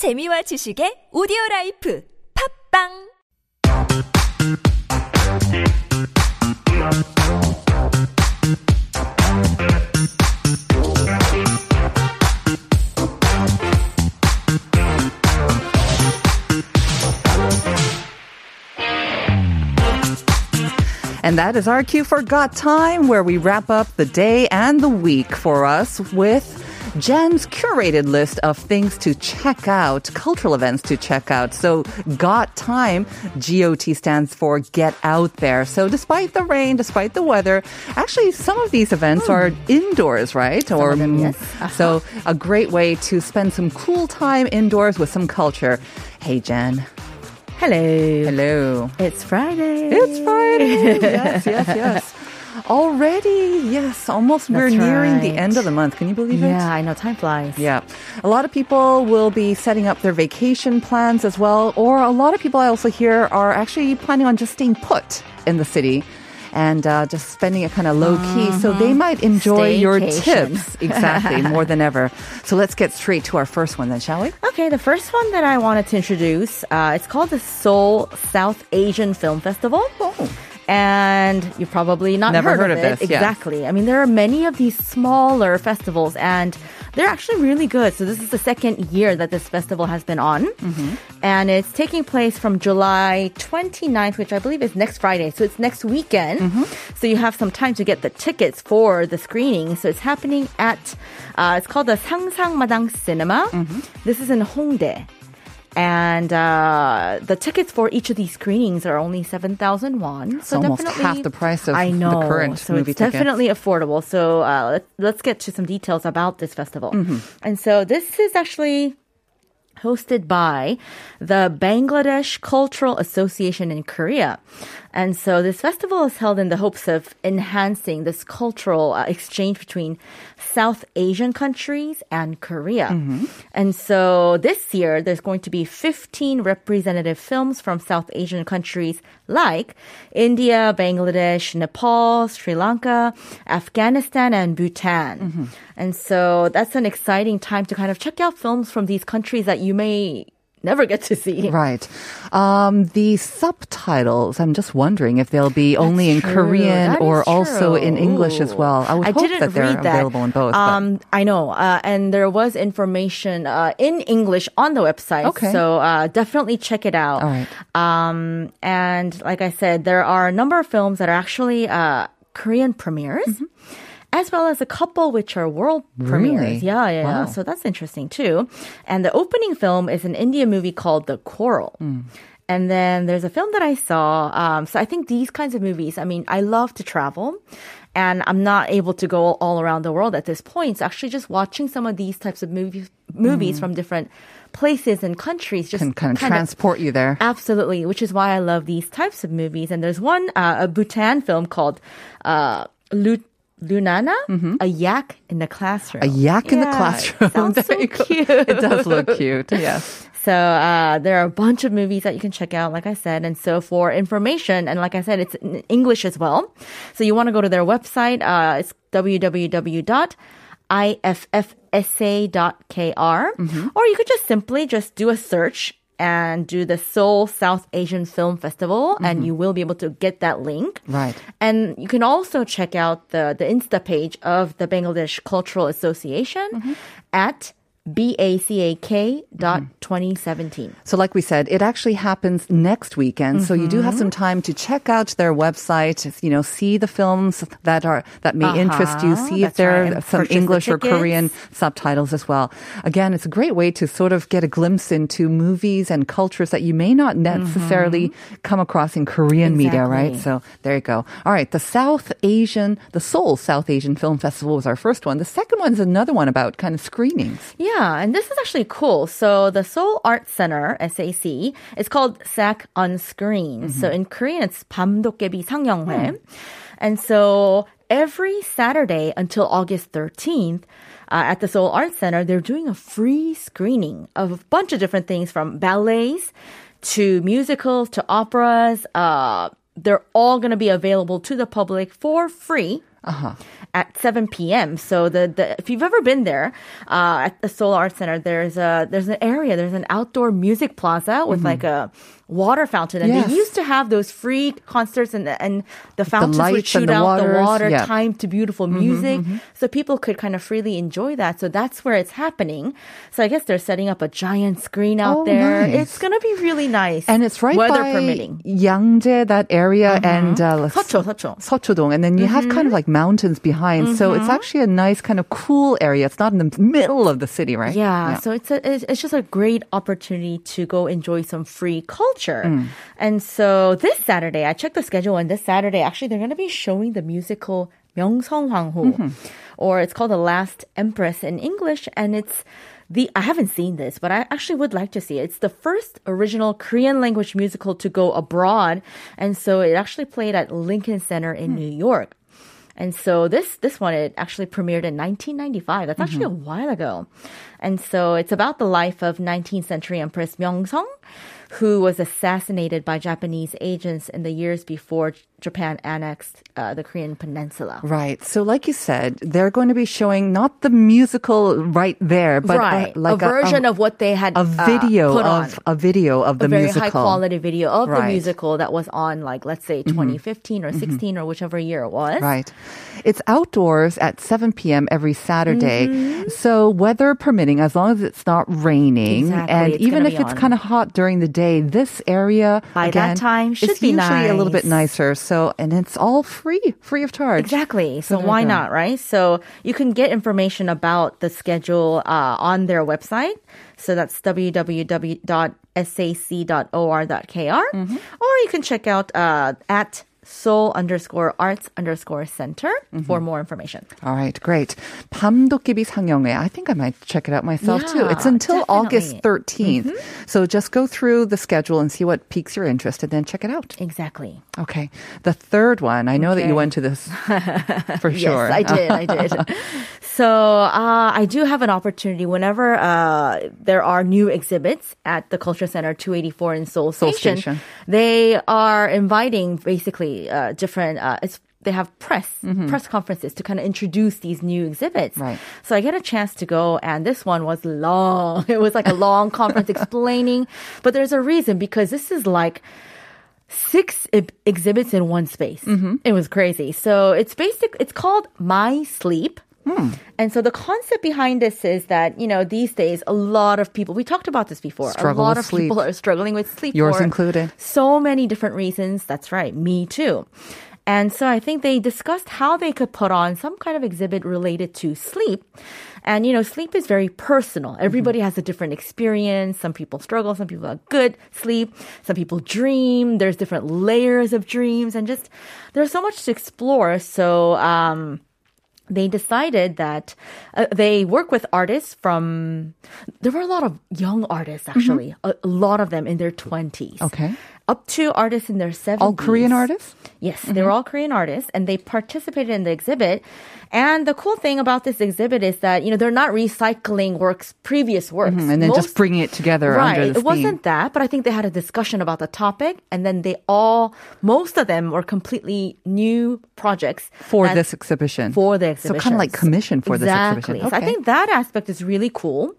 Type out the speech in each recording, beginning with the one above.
재미와 지식의 오디오 라이프 팝빵 And that is our cue for Got Time, where we wrap up the day and the week for us with Jen's curated list of things to check out, cultural events to check out. So, Got Time, GOT stands for Get Out There. So, despite the rain, despite the weather, actually, some of these events hmm. are indoors, right? or of them, yes. Uh-huh. So, a great way to spend some cool time indoors with some culture. Hey, Jen. Hello. Hello. It's Friday. It's Friday. yes, yes, yes. Already, yes, almost we're That's nearing the end of the month. Can you believe it? Yeah, I know. Time flies. Yeah. A lot of people will be setting up their vacation plans as well, or a lot of people I also hear are actually planning on just staying put in the city. And uh, just spending it kind of low key, so they might enjoy your tips exactly more than ever. So let's get straight to our first one, then, shall we? Okay, the first one that I wanted to introduce, uh, it's called the Seoul South Asian Film Festival and you've probably not Never heard, heard of, of, it. This, exactly. Yeah. I mean, there are many of these smaller festivals, and they're actually really good. So this is the second year that this festival has been on, mm-hmm. and it's taking place from July 29th, which I believe is next Friday. So it's next weekend. Mm-hmm. So you have some time to get the tickets for the screening. So it's happening at uh, it's called the Sangsang Madang Cinema. Mm-hmm. This is in Hongdae. And uh, the tickets for each of these screenings are only seven thousand won. So almost half the price of I know, the current so movie it's tickets. definitely affordable. So uh, let's, let's get to some details about this festival. Mm-hmm. And so this is actually hosted by the Bangladesh Cultural Association in Korea. And so this festival is held in the hopes of enhancing this cultural uh, exchange between South Asian countries and Korea. Mm-hmm. And so this year, there's going to be 15 representative films from South Asian countries like India, Bangladesh, Nepal, Sri Lanka, Afghanistan, and Bhutan. Mm-hmm. And so that's an exciting time to kind of check out films from these countries that you may never get to see. Right. Um, the subtitles, I'm just wondering if they'll be only in true. Korean That or also in English as well. I would I hope didn't that they're read that. available in both. Um, I know, uh, and there was information uh, in English on the website. Okay. So uh, definitely check it out. All right. Um, and like I said, there are a number of films that are actually uh, Korean premieres. Mm-hmm. As well as a couple which are world premieres. Yeah, yeah, yeah. Wow. So that's interesting too. And the opening film is an Indian movie called The Coral. Mm. And then there's a film that I saw. Um, so I think these kinds of movies, I mean, I love to travel and I'm not able to go all around the world at this point. So actually just watching some of these types of movies, movies from different places and countries just can kind of transport you there. Absolutely, which is why I love these types of movies. And there's one, uh, a Bhutan film called uh, Lu- Lunana, a yak in the classroom. Mm-hmm. A yak in the Yeah, classroom. Sounds so cute. It does look cute. Yes. So uh, there are a bunch of movies that you can check out, like I said. And so for information, and like I said, it's in English as well. So you want to go to their website. Uh, it's www.iffsa.kr, Mm-hmm. or you could just simply just do a search and do the Seoul South Asian Film Festival, and you will be able to get that link. Mm-hmm. Right. And you can also check out the, the Insta page of the Bangladesh Cultural Association Mm-hmm. at BACAK dot 2017. So, like we said, it actually happens next weekend. So you do have Mm-hmm. some time to check out their website. You know, see the films that are that may interest you. Uh-huh, See if there right, are some English or. Korean subtitles as well. Again, it's a great way to sort of get a glimpse into movies and cultures that you may not necessarily come across in Korean media, right? Mm-hmm. So there you go. All right, the South Asian, the Seoul South Asian Film Festival was our first one. The second one is another one about kind of screenings. Yeah, and this is actually cool. So the Seoul Art Center, SAC, is called SAC on Screen. So in Korean, it's 밤도깨비 상영회. And so every Saturday until August 13th, uh, at the Seoul Art Center, they're doing a free screening of a bunch of different things from ballets to musicals to operas. Uh, they're all going to be available to the public for free at 7 p.m. So the, the if you've ever been there uh, at the Seoul Arts Center, there's a there's an area, there's an outdoor music plaza with like a water fountain, and Yes. they used to have those free concerts and and the fountains the would shoot the out waters, the water, yeah. to beautiful mm-hmm, music, mm-hmm, mm-hmm. so people could kind of freely enjoy that. So that's where it's happening. So I guess they're setting up a giant screen out oh, there. Nice. It's gonna be really nice, and it's right weather permitting Yangjae that area mm-hmm. and uh, 서초 서초 서초동, and then you have kind of mm-hmm. like mountains behind. So it's mm-hmm. actually a nice kind of cool area. It's not in the middle of the city, right? Yeah. yeah. So it's a, it's just a great opportunity to go enjoy some free culture, mm. and so. So this Saturday, I checked the schedule, and this Saturday, actually, they're going to be showing the musical Myeongseong Hwanghu, mm mm-hmm. or it's called The Last Empress in English, and it's the I haven't seen this, but I actually would like to see it. It's the first original Korean language musical to go abroad, and so it actually played at Lincoln Center in mm. New York. And so this this one it actually premiered in 1995. That's actually mm-hmm. a while ago. And so it's about the life of 19th century Empress Myeongseong who was assassinated by Japanese agents in the years before Japan annexed uh, the Korean peninsula. Right. So, like you said, they're going to be showing not the musical right there, but right, a, like a version of what they had a uh, video on. of a video of the a very musical. high quality video of the Right. Mm-hmm. musical that was on like let's say 2015 or 16 or whichever year it was. Right. It's outdoors at 7 p.m. every Saturday. Mm-hmm. So, weather permitting, as long as it's not raining, Exactly, and it's even if it's kind of hot during the day, this area By that time should be usually a little bit nicer. So, and it's all free, free of charge. Exactly. So why not, right? So you can get information about the schedule uh, on their website. So that's www.sac.or.kr. Mm-hmm. Or you can check out uh, at seoul underscore arts underscore center mm-hmm. for more information. All right, great. 밤도깨비 상영회. I think I might check it out myself yeah, too. It's until definitely. August 13th. Mm-hmm. So just go through the schedule and see what piques your interest and then check it out. Exactly. Okay. The third one, I know okay. that you went to this for sure. Yes, I did. I did. so uh, I do have an opportunity whenever uh, there are new exhibits at the Culture Center 284 in Seoul Station. Seoul Station. They are inviting basically uh, different. Uh, it's they have press press conferences to kind of introduce these new exhibits. Mm-hmm. Right. So I get a chance to go, and this one was long. It was like a long conference explaining, but there's a reason because this is like six e- exhibits in one space. It was crazy. So it's basic. It's called My Sleep. And so the concept behind this is that you know these days a lot of people we talked about this before. Struggle a lot of sleep. people are struggling with sleep. Yours included. So many different reasons. That's right. Me too. And so I think they discussed how they could put on some kind of exhibit related to sleep. And you know, sleep is very personal. Everybody has a different experience. Some people struggle, some people have good sleep, some people dream. There's different layers of dreams and just there's so much to explore. So um they decided that uh, they work with artists from there were a lot of young artists actually a, a lot of them in their 20s Mm-hmm. Okay. Up to artists in their 70s All Korean artists? Yes, they were all Korean artists and they participated in the exhibit. And the cool thing about this exhibit is that, you know, they're not recycling works, previous works. Mm-hmm. And then just bringing it together Right. under this It wasn't that, but I think they had a discussion about the topic and then they all, most of them were completely new projects. For that- this exhibition. For the exhibition. So kind of like commission for this exactly. exhibition. So I think that aspect is really cool.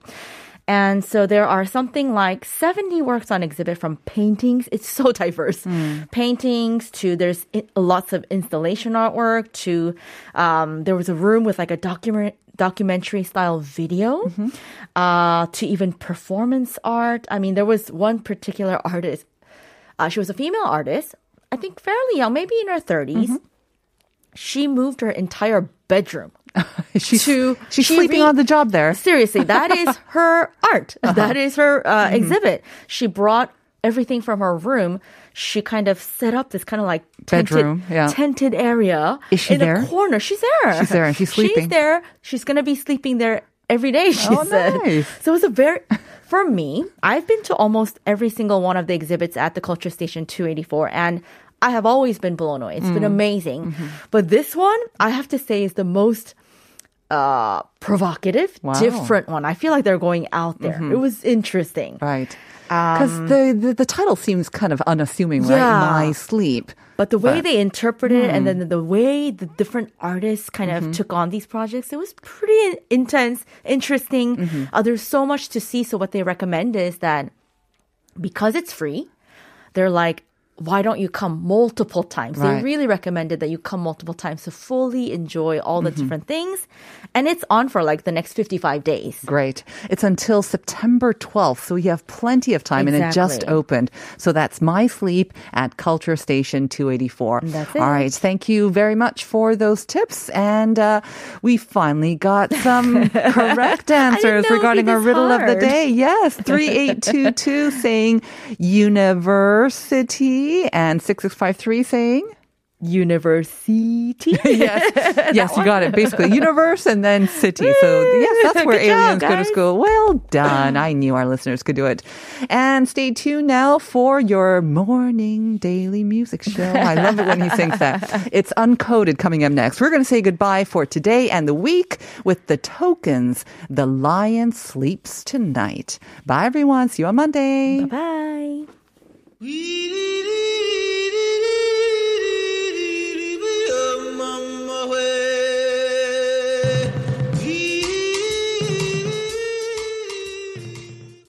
And so there are something like 70 works on exhibit from paintings. It's so diverse. Hmm. Paintings to there's lots of installation artwork to um, there was a room with like a document documentary style video Mm-hmm. uh, to even performance art. I mean, there was one particular artist. Uh, she was a female artist, I think fairly young, maybe in her 30s. Mm-hmm. She moved her entire bedroom she's to she's she sleeping re- on the job there. Seriously, that is her art. Uh-huh. That is her uh, Mm-hmm. exhibit. She brought everything from her room. She kind of set up this kind of like tented, Bedroom, yeah. tented area Is she in there? a corner. She's there. She's there and she's sleeping. She's there. She's gonna be sleeping there every day. She Oh, said. nice. So it was a very. For me, I've been to almost every single one of the exhibits at the Culture Station 284, and I have always been blown away. It's Mm. been amazing. Mm-hmm. But this one, I have to say, is the most uh, provocative, Wow. different one. I feel like they're going out there. Mm-hmm. It was interesting. Right. Um, because the, the the title seems kind of unassuming, right? My sleep. But the way But- they interpret it and then hmm. the way the different artists kind of mm-hmm. took on these projects, it was pretty intense, interesting. Mm-hmm. Uh, there's so much to see. So what they recommend is that because it's free, they're like, why don't you come multiple times? They Right. really recommended that you come multiple times to fully enjoy all the different things. And it's on for like the next 55 days. Great. It's until September 12th, so you have plenty of time, and it just opened. So that's My Sleep at Culture Station 284. That's it. right. Thank you very much for those tips. And uh, we finally got some correct answers know it'd be regarding our riddle of the day. Yes. 3822 saying university, and 6653 saying. University. yes, yes, you got it. Basically, universe and then city. So yes, that's where Good job, aliens go to school. Well done. I knew our listeners could do it. And stay tuned now for your morning daily music show. I love it when he sings that. It's uncoded coming up next. We're going to say goodbye for today and the week with the tokens. The lion sleeps tonight. Bye everyone. See you on Monday. Bye bye. Wee-dee-dee!